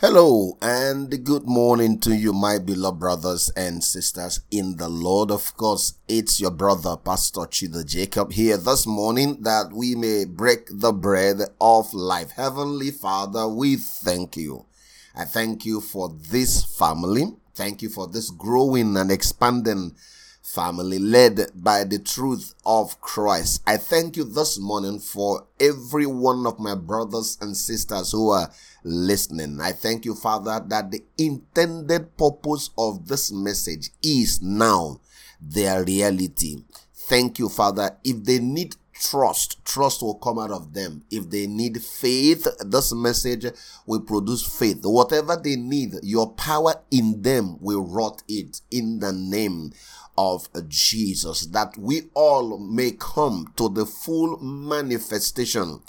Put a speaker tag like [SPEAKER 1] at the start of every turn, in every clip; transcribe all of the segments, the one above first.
[SPEAKER 1] Hello and good morning to you, my beloved brothers and sisters in the Lord. Of course, it's your brother, Pastor Chido Jacob, here this morning that we may break the bread of life. Heavenly Father, we thank you. I thank you for this family. Thank you for this growing and expanding family led by the truth of Christ. I thank you this morning for every one of my brothers and sisters who are listening. I thank you, Father, that the intended purpose of this message is now their reality. Thank you, Father. If they need trust, trust will come out of them. If they need faith, this message will produce faith. Whatever they need, your power in them will wrought it in the name of Jesus, that we all may come to the full manifestation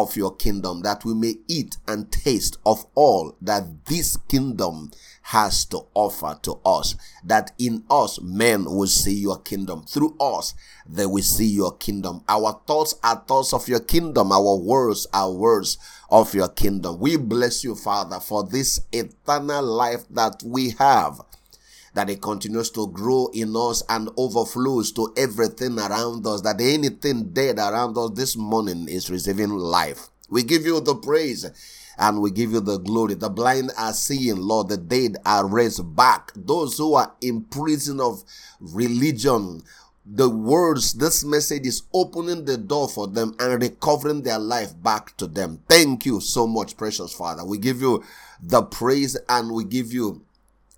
[SPEAKER 1] of your kingdom, that we may eat and taste of all that this kingdom has to offer to us, that in us men will see your kingdom. Through us, they will see your kingdom. Our thoughts are thoughts of your kingdom. Our words are words of your kingdom. We bless you, Father, for this eternal life that we have that it continues to grow in us and overflows to everything around us, that anything dead around us this morning is receiving life. We give you the praise and we give you the glory. The blind are seeing, Lord, the dead are raised back. Those who are in prison of religion, the words, this message is opening the door for them and recovering their life back to them. Thank you so much, precious Father. We give you the praise and we give you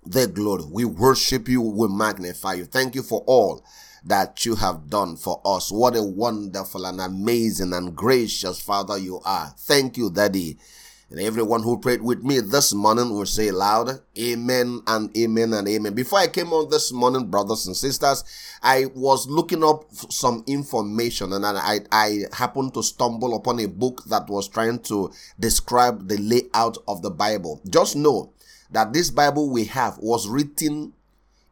[SPEAKER 1] the glory. We worship you, we magnify you. Thank you for all that you have done for us. What a wonderful and amazing and gracious Father you are. Thank you, Daddy. And everyone who prayed with me this morning will say loud, Amen and Amen and Amen. Before I came on this morning, brothers and sisters, I was looking up some information and I, I happened to stumble upon a book that was trying to describe the layout of the Bible. Just know that this Bible we have was written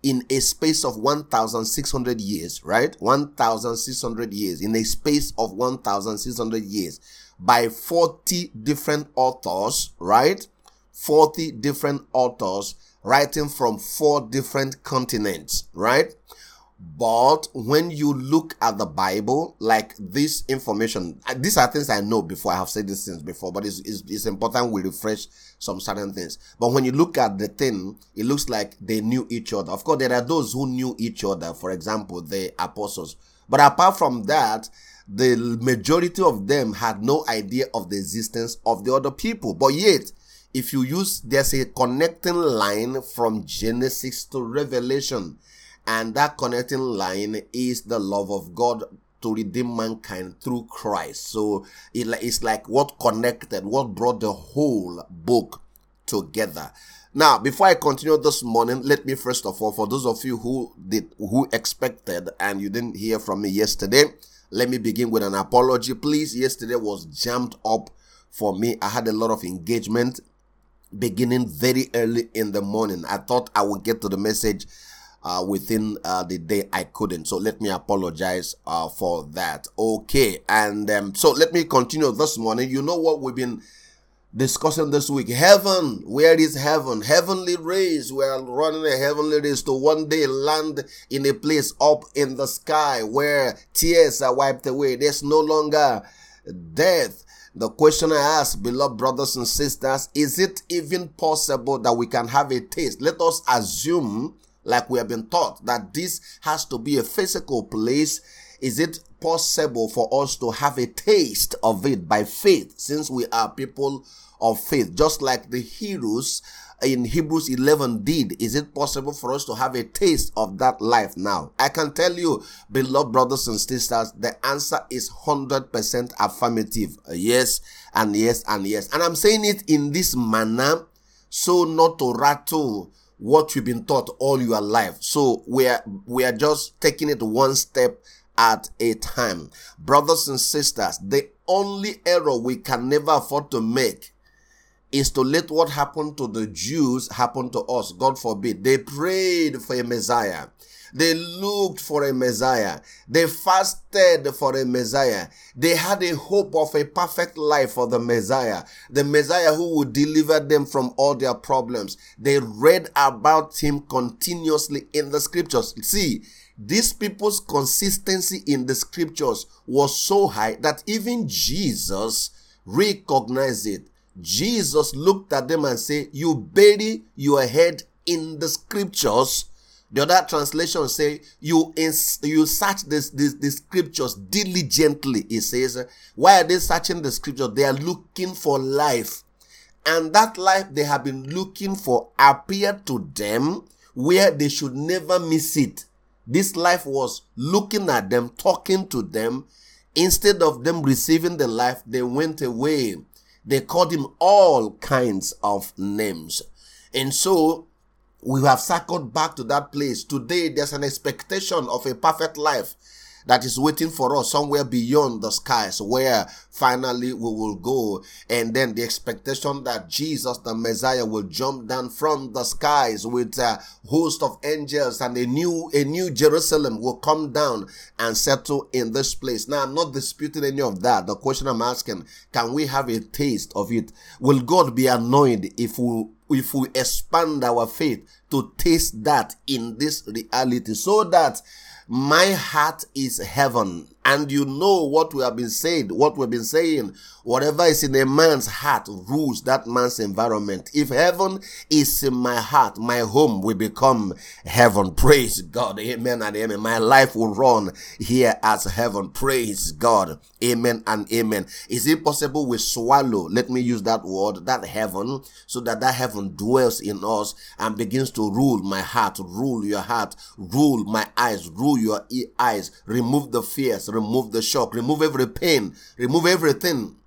[SPEAKER 1] in a space of 1600 years, right? 1600 years, in a space of 1600 years by 40 different authors, right? 40 different authors writing from four different continents, right? But when you look at the Bible, like this information, uh, these are things I know before. I have said these things before, but it's, it's, it's, important we refresh some certain things. But when you look at the thing, it looks like they knew each other. Of course, there are those who knew each other, for example, the apostles. But apart from that, the majority of them had no idea of the existence of the other people. But yet, if you use, there's a connecting line from Genesis to Revelation and that connecting line is the love of God to redeem mankind through Christ. So it's like what connected, what brought the whole book together. Now, before I continue this morning, let me first of all, for those of you who did, who expected and you didn't hear from me yesterday, let me begin with an apology, please. Yesterday was jammed up for me. I had a lot of engagement beginning very early in the morning. I thought I would get to the message uh, within uh, the day I couldn't. So let me apologize uh, for that. Okay, and um, so let me continue this morning. You know what we've been discussing this week? Heaven, where is heaven? Heavenly race. We are running a heavenly race to one day land in a place up in the sky where tears are wiped away. There's no longer death. The question I ask, beloved brothers and sisters, is it even possible that we can have a taste? Let us assume like we have been taught that this has to be a physical place. Is it possible for us to have a taste of it by faith? Since we are people of faith just like the heroes in Hebrews 11 did is it possible for us to have a taste of that life now? I can tell you beloved brothers and sisters the answer is 100% affirmative. Yes and yes and yes. And I'm saying it in this manner so not to rattle what you've been taught all your life. So we are we are just taking it one step at a time. Brothers and sisters, the only error we can never afford to make is to let what happened to the Jews happen to us. God forbid. They prayed for a Messiah. They looked for a Messiah. They fasted for a Messiah. They had a hope of a perfect life for the Messiah, the Messiah who would deliver them from all their problems. They read about him continuously in the scriptures. See, these people's consistency in the scriptures was so high that even Jesus recognized it. Jesus looked at them and said, You bury your head in the scriptures. The other translation say you ins- you search this, this the scriptures diligently. It says, why are they searching the scriptures? They are looking for life, and that life they have been looking for appeared to them where they should never miss it. This life was looking at them, talking to them. Instead of them receiving the life, they went away. They called him all kinds of names. And so we have circled back to that place. Today, there's an expectation of a perfect life that is waiting for us somewhere beyond the skies where finally we will go. And then the expectation that Jesus, the Messiah, will jump down from the skies with a host of angels and a new, a new Jerusalem will come down and settle in this place. Now, I'm not disputing any of that. The question I'm asking, can we have a taste of it? Will God be annoyed if we if we expand our faith to taste that in this reality so that my heart is heaven and you know what we have been saying, what we've been saying. Whatever is in a man's heart rules that man's environment. If heaven is in my heart, my home will become heaven. Praise God. Amen and amen. My life will run here as heaven. Praise God. Amen and amen. Is it possible we swallow, let me use that word, that heaven, so that that heaven dwells in us and begins to rule my heart, rule your heart, rule my eyes, rule your eyes, remove the fears, remove the shock, remove every pain, remove everything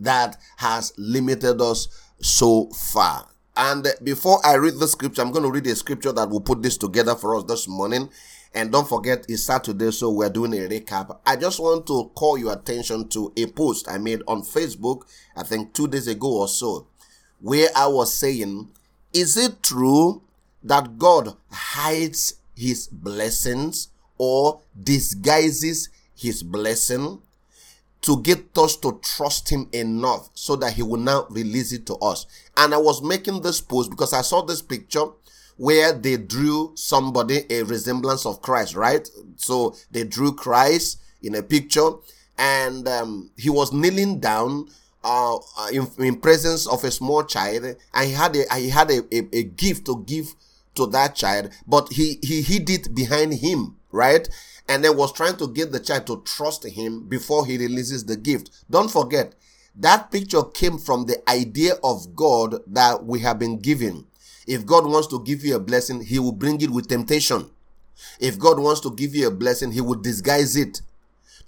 [SPEAKER 1] that has limited us so far. And before I read the scripture, I'm going to read a scripture that will put this together for us this morning. And don't forget, it's Saturday, so we're doing a recap. I just want to call your attention to a post I made on Facebook, I think two days ago or so, where I was saying, Is it true that God hides his blessings or disguises his blessing to get us to trust him enough so that he will now release it to us. And I was making this post because I saw this picture where they drew somebody a resemblance of Christ, right? So they drew Christ in a picture and um, he was kneeling down uh, in, in, presence of a small child and he had a, he had a, a, a gift to give to that child, but he, he hid it behind him, right? and then was trying to get the child to trust him before he releases the gift. Don't forget, that picture came from the idea of God that we have been given. If God wants to give you a blessing, he will bring it with temptation. If God wants to give you a blessing, he will disguise it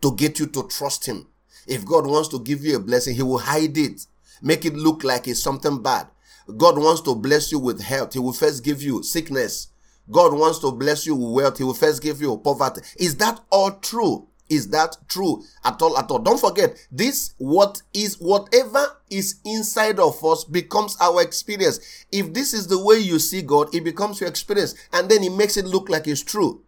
[SPEAKER 1] to get you to trust him. If God wants to give you a blessing, he will hide it, make it look like it's something bad. God wants to bless you with health. He will first give you sickness God wants to bless you with wealth. He will first give you poverty. Is that all true? Is that true at all? At all? Don't forget this. What is whatever is inside of us becomes our experience. If this is the way you see God, it becomes your experience, and then it makes it look like it's true.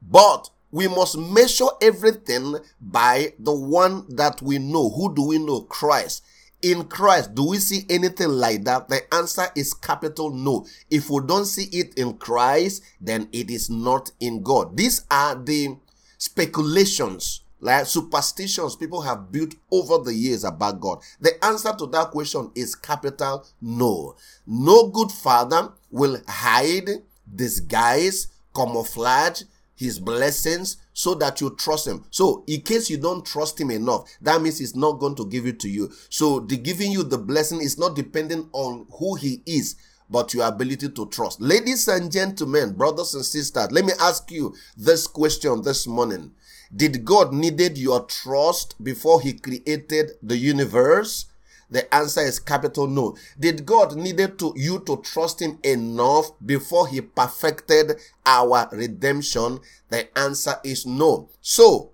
[SPEAKER 1] But we must measure everything by the one that we know. Who do we know? Christ in Christ, do we see anything like that? The answer is capital no. If we don't see it in Christ, then it is not in God. These are the speculations, like superstitions people have built over the years about God. The answer to that question is capital no. No good father will hide, disguise, camouflage his blessings so that you trust him. So, in case you don't trust him enough, that means he's not going to give it to you. So, the giving you the blessing is not dependent on who he is, but your ability to trust. Ladies and gentlemen, brothers and sisters, let me ask you this question this morning. Did God needed your trust before he created the universe? The answer is capital no. Did God needed to you to trust him enough before he perfected our redemption? The answer is no. So,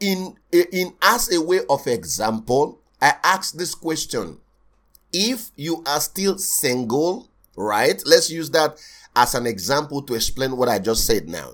[SPEAKER 1] in in as a way of example, I ask this question. If you are still single, right? Let's use that as an example to explain what I just said now.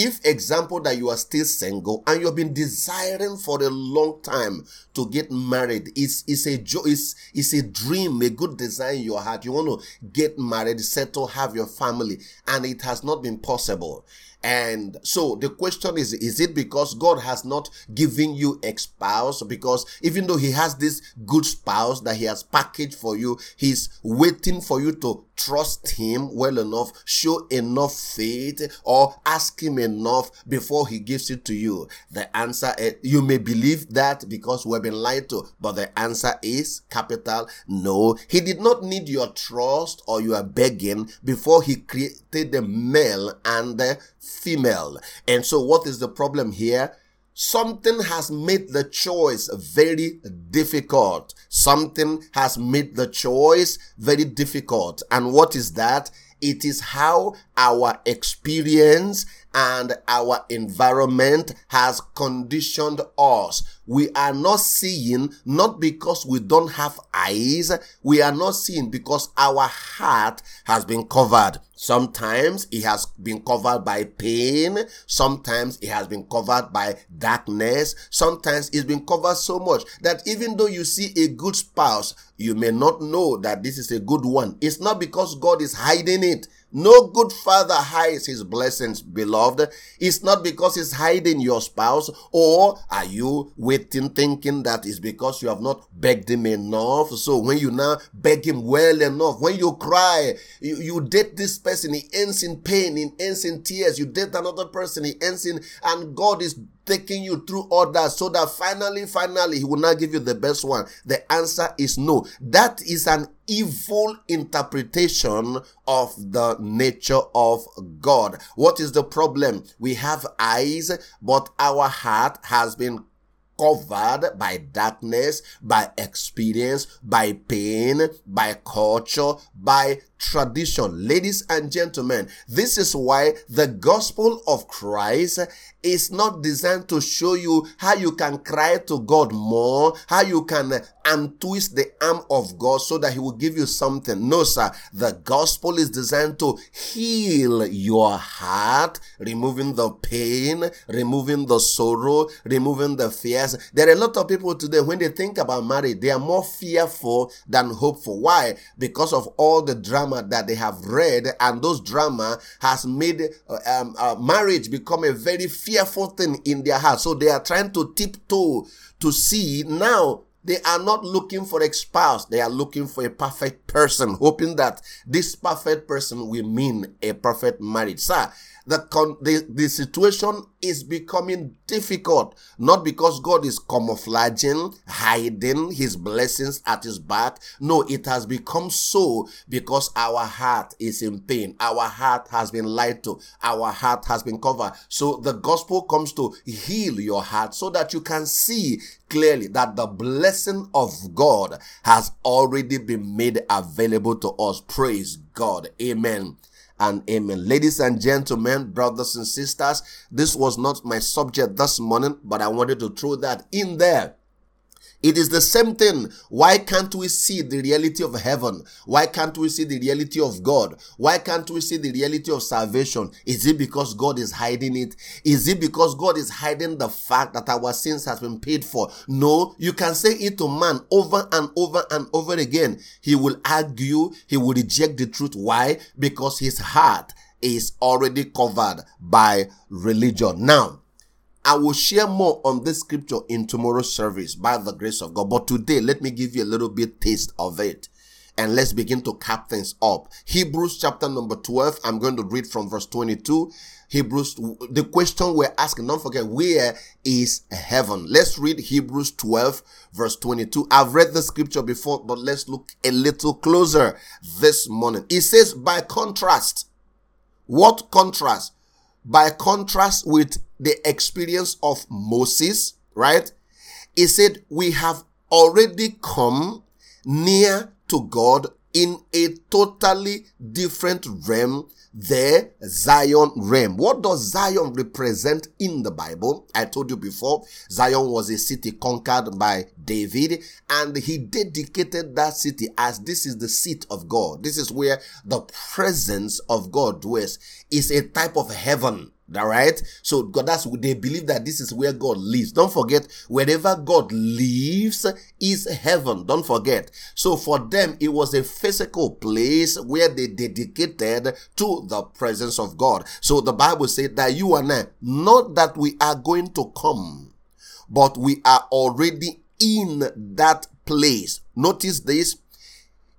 [SPEAKER 1] If example that you are still single and you've been desiring for a long time to get married it's, it's a joy it's, it's a dream a good desire in your heart. You want to get married settle have your family and it has not been possible and so the question is, is it because God has not given you a spouse? Because even though he has this good spouse that he has packaged for you, he's waiting for you to trust him well enough, show enough faith, or ask him enough before he gives it to you? The answer is, you may believe that because we've been lied to, but the answer is capital no. He did not need your trust or your begging before he created the male and the female. And so, what is the problem here? Something has made the choice very difficult. Something has made the choice very difficult. And what is that? It is how our experience and our environment has conditioned us. We are not seeing not because we don't have eyes. We are not seeing because our heart has been covered. Sometimes it has been covered by pain. Sometimes it has been covered by darkness. Sometimes it's been covered so much that even though you see a good spouse, you may not know that this is a good one. It's not because God is hiding it. No good father hides his blessings, beloved. It's not because he's hiding your spouse, or are you waiting thinking that it's because you have not begged him enough? So when you now beg him well enough, when you cry, you, you date this person, he ends in pain, he ends in tears. You date another person, he ends in, and God is taking you through all that so that finally, finally, he will not give you the best one? The answer is no. That is an evil interpretation of the nature of God. What is the problem? We have eyes, but our heart has been covered by darkness, by experience, by pain, by culture, by tradition. Ladies and gentlemen, this is why the gospel of Christ is not designed to show you how you can cry to God more, how you can untwist the arm of God so that He will give you something. No, sir. The gospel is designed to heal your heart, removing the pain, removing the sorrow, removing the fears. There are a lot of people today, when they think about marriage, they are more fearful than hopeful. Why? Because of all the drama that they have read, and those drama has made uh, um, uh, marriage become a very fearful thing in their heart. So they are trying to tiptoe to see now they are not looking for a spouse. They are looking for a perfect person, hoping that this perfect person will mean a perfect marriage. Sir, the, con- the, the situation is becoming difficult, not because God is camouflaging, hiding his blessings at his back. No, it has become so because our heart is in pain. Our heart has been lied to. Our heart has been covered. So the gospel comes to heal your heart so that you can see clearly that the blessing of God has already been made available to us. Praise God. Amen and amen. Ladies and gentlemen, brothers and sisters, this was not my subject this morning, but I wanted to throw that in there it is the same thing. Why can't we see the reality of heaven? Why can't we see the reality of God? Why can't we see the reality of salvation? Is it because God is hiding it? Is it because God is hiding the fact that our sins has been paid for? No, you can say it to man over and over and over again. He will argue, he will reject the truth. Why? Because his heart is already covered by religion. Now, I will share more on this scripture in tomorrow's service by the grace of God. But today, let me give you a little bit taste of it. And let's begin to cap things up. Hebrews chapter number 12. I'm going to read from verse 22. Hebrews, the question we're asking, don't forget, where is heaven? Let's read Hebrews 12, verse 22. I've read the scripture before, but let's look a little closer this morning. It says, by contrast, what contrast? By contrast with the experience of Moses, right? He said, We have already come near to God in a totally different realm, the Zion realm. What does Zion represent in the Bible? I told you before, Zion was a city conquered by David, and he dedicated that city as this is the seat of God. This is where the presence of God dwells. Is a type of heaven All right. So God, that's they believe that this is where God lives. Don't forget, wherever God lives is heaven. Don't forget. So for them, it was a physical place where they dedicated to the presence of God. So the Bible said that you and I, not that we are going to come, but we are already in that place. Notice this.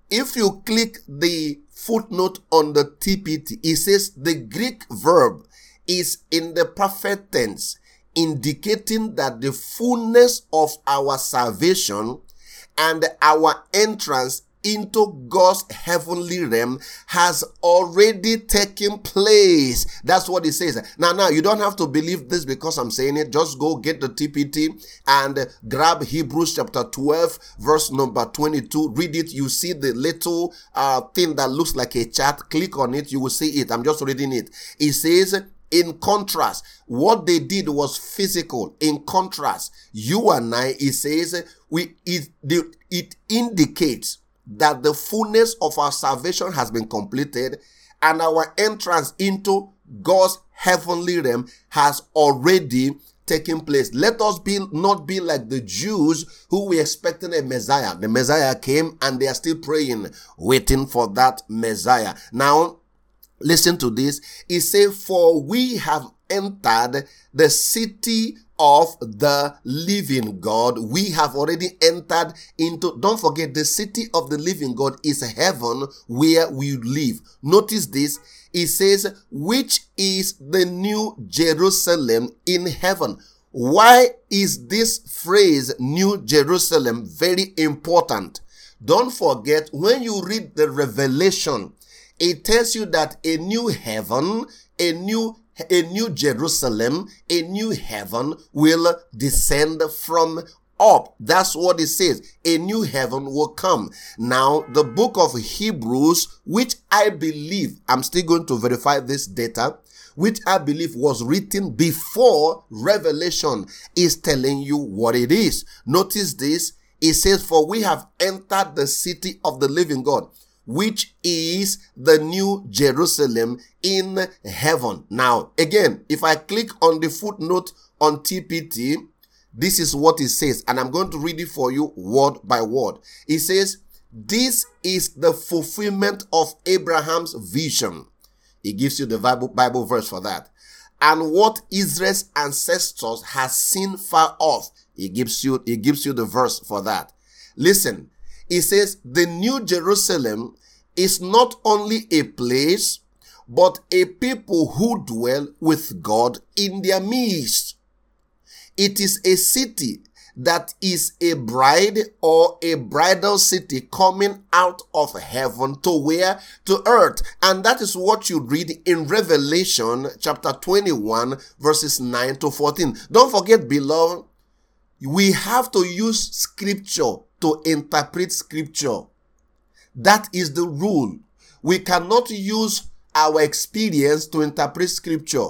[SPEAKER 1] If you click the footnote on the TPT, it says the Greek verb is in the perfect tense, indicating that the fullness of our salvation and our entrance into God's heavenly realm has already taken place. That's what it says. Now, now you don't have to believe this because I'm saying it. Just go get the TPT and grab Hebrews chapter 12, verse number 22. Read it. You see the little uh, thing that looks like a chart. Click on it. You will see it. I'm just reading it. It says, in contrast, what they did was physical. In contrast, you and I, it says, we it, it indicates that the fullness of our salvation has been completed and our entrance into God's heavenly realm has already taken place. Let us be not be like the Jews who were expecting a Messiah. The Messiah came and they are still praying, waiting for that Messiah. Now, listen to this. It says, For we have entered the city of the living God. We have already entered into, don't forget, the city of the living God is heaven where we live. Notice this. It says, which is the new Jerusalem in heaven. Why is this phrase New Jerusalem very important? Don't forget when you read the Revelation, it tells you that a new heaven, a new a new Jerusalem, a new heaven will descend from up. That's what it says. A new heaven will come. Now, the book of Hebrews, which I believe, I'm still going to verify this data, which I believe was written before Revelation, is telling you what it is. Notice this. It says, For we have entered the city of the living God which is the new Jerusalem in heaven. Now, again, if I click on the footnote on TPT, this is what it says, and I'm going to read it for you word by word. It says, This is the fulfillment of Abraham's vision. It gives you the Bible, Bible verse for that. And what Israel's ancestors has seen far off. It gives you, it gives you the verse for that. Listen, it says, the new Jerusalem is not only a place, but a people who dwell with God in their midst. It is a city that is a bride or a bridal city coming out of heaven to where? To earth. And that is what you read in Revelation chapter 21 verses 9 to 14. Don't forget, beloved, we have to use scripture to interpret scripture. That is the rule. We cannot use our experience to interpret scripture.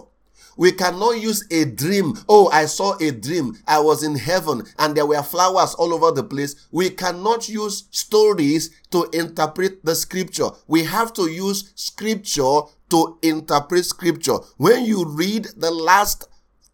[SPEAKER 1] We cannot use a dream. Oh, I saw a dream. I was in heaven and there were flowers all over the place. We cannot use stories to interpret the scripture. We have to use scripture to interpret scripture. When you read the last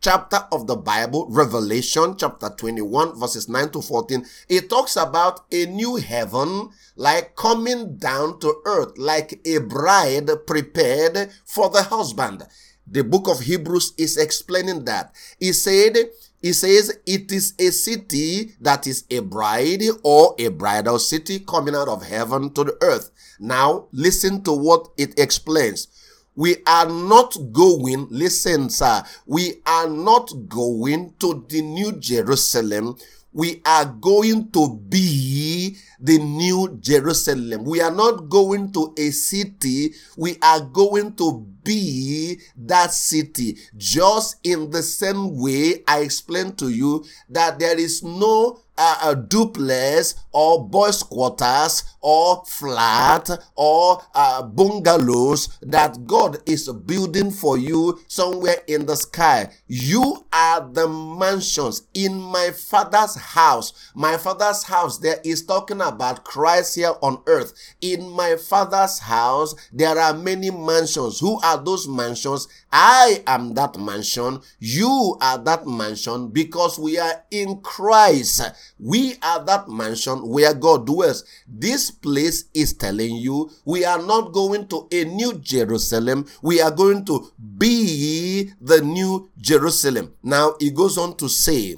[SPEAKER 1] chapter of the Bible, Revelation chapter 21, verses 9 to 14, it talks about a new heaven like coming down to earth, like a bride prepared for the husband. The book of Hebrews is explaining that. He said, he says it is a city that is a bride or a bridal city coming out of heaven to the earth. Now, listen to what it explains. We are not going, listen, sir, we are not going to the New Jerusalem we are going to be the new Jerusalem. We are not going to a city. We are going to be that city. Just in the same way I explained to you that there is no uh, a duplex or boys quarters or flat or uh, bungalows that God is building for you somewhere in the sky. You are the mansions in my father's house. My father's house there is talking about Christ here on earth. In my father's house, there are many mansions. Who are those mansions? I am that mansion. You are that mansion because we are in Christ. We are that mansion where God dwells. This place is telling you we are not going to a new Jerusalem. We are going to be the new Jerusalem. Now, he goes on to say,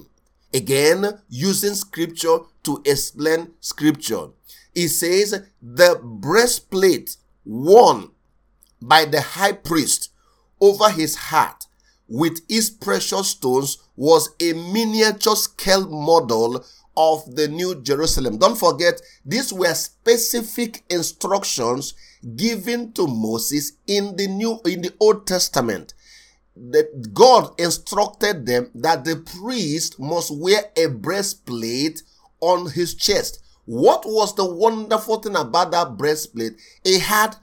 [SPEAKER 1] again, using scripture to explain scripture. He says, the breastplate worn by the high priest over his heart with his precious stones was a miniature scale model of the New Jerusalem. Don't forget, these were specific instructions given to Moses in the New, in the Old Testament. That God instructed them that the priest must wear a breastplate on his chest. What was the wonderful thing about that breastplate? It had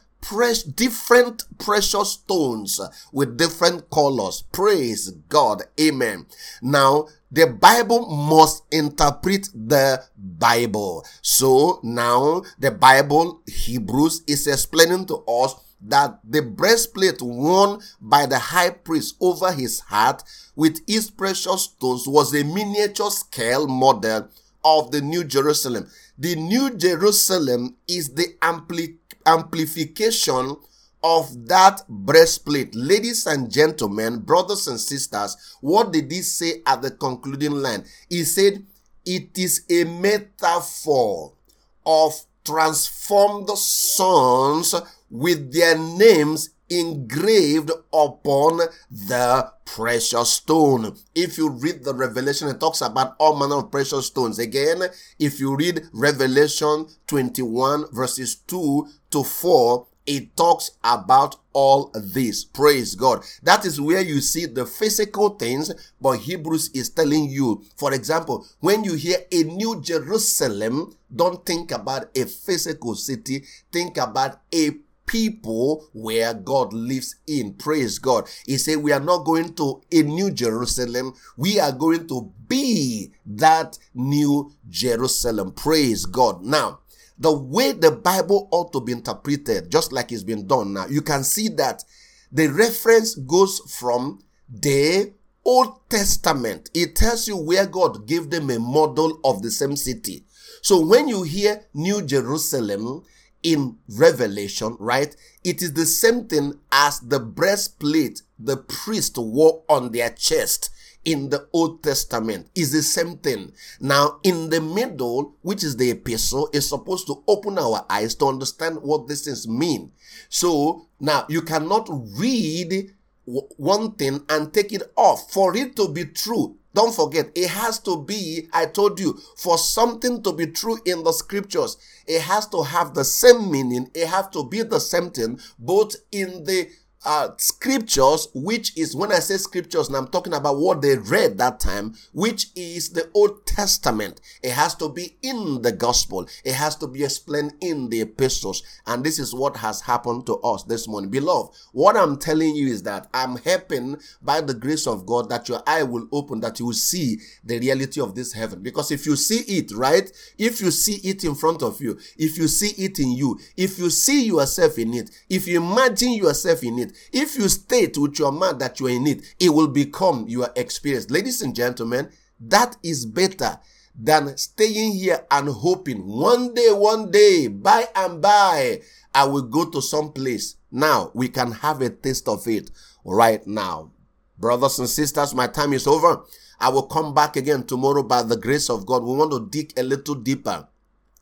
[SPEAKER 1] different precious stones with different colors. Praise God. Amen. Now, the Bible must interpret the Bible. So now the Bible, Hebrews, is explaining to us that the breastplate worn by the high priest over his heart with his precious stones was a miniature scale model of the New Jerusalem. The New Jerusalem is the ampli- amplification of that breastplate. Ladies and gentlemen, brothers and sisters, what did he say at the concluding line? He said, It is a metaphor of transformed sons with their names engraved upon the precious stone. If you read the Revelation, it talks about all manner of precious stones. Again, if you read Revelation 21 verses 2 to 4, it talks about all this. Praise God. That is where you see the physical things, but Hebrews is telling you, for example, when you hear a new Jerusalem, don't think about a physical city, think about a people where God lives in. Praise God. He said, We are not going to a new Jerusalem. We are going to be that new Jerusalem. Praise God. Now, the way the Bible ought to be interpreted, just like it's been done now, you can see that the reference goes from the Old Testament. It tells you where God gave them a model of the same city. So when you hear New Jerusalem, in Revelation, right? It is the same thing as the breastplate the priest wore on their chest in the Old Testament is the same thing. Now, in the middle, which is the epistle, is supposed to open our eyes to understand what these things mean. So now you cannot read one thing and take it off for it to be true. Don't forget, it has to be, I told you, for something to be true in the scriptures, it has to have the same meaning, it has to be the same thing, both in the uh, scriptures, which is when I say scriptures, and I'm talking about what they read that time, which is the Old Testament. It has to be in the gospel. It has to be explained in the epistles. And this is what has happened to us this morning. Beloved, what I'm telling you is that I'm hoping by the grace of God that your eye will open, that you will see the reality of this heaven. Because if you see it, right? If you see it in front of you, if you see it in you, if you see yourself in it, if you imagine yourself in it, if you state with your mind that you are in it, it will become your experience. Ladies and gentlemen, that is better than staying here and hoping one day, one day, by and by, I will go to some place. Now we can have a taste of it right now. Brothers and sisters, my time is over. I will come back again tomorrow by the grace of God. We want to dig a little deeper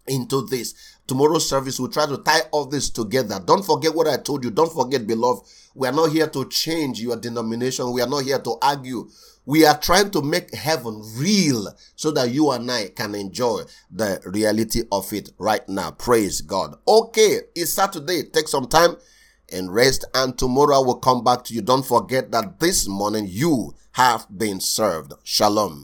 [SPEAKER 1] into this. Tomorrow's service, we'll try to tie all this together. Don't forget what I told you. Don't forget, beloved, we are not here to change your denomination. We are not here to argue. We are trying to make heaven real so that you and I can enjoy the reality of it right now. Praise God. Okay, it's Saturday. Take some time and rest, and tomorrow I will come back to you. Don't forget that this morning you have been served. Shalom.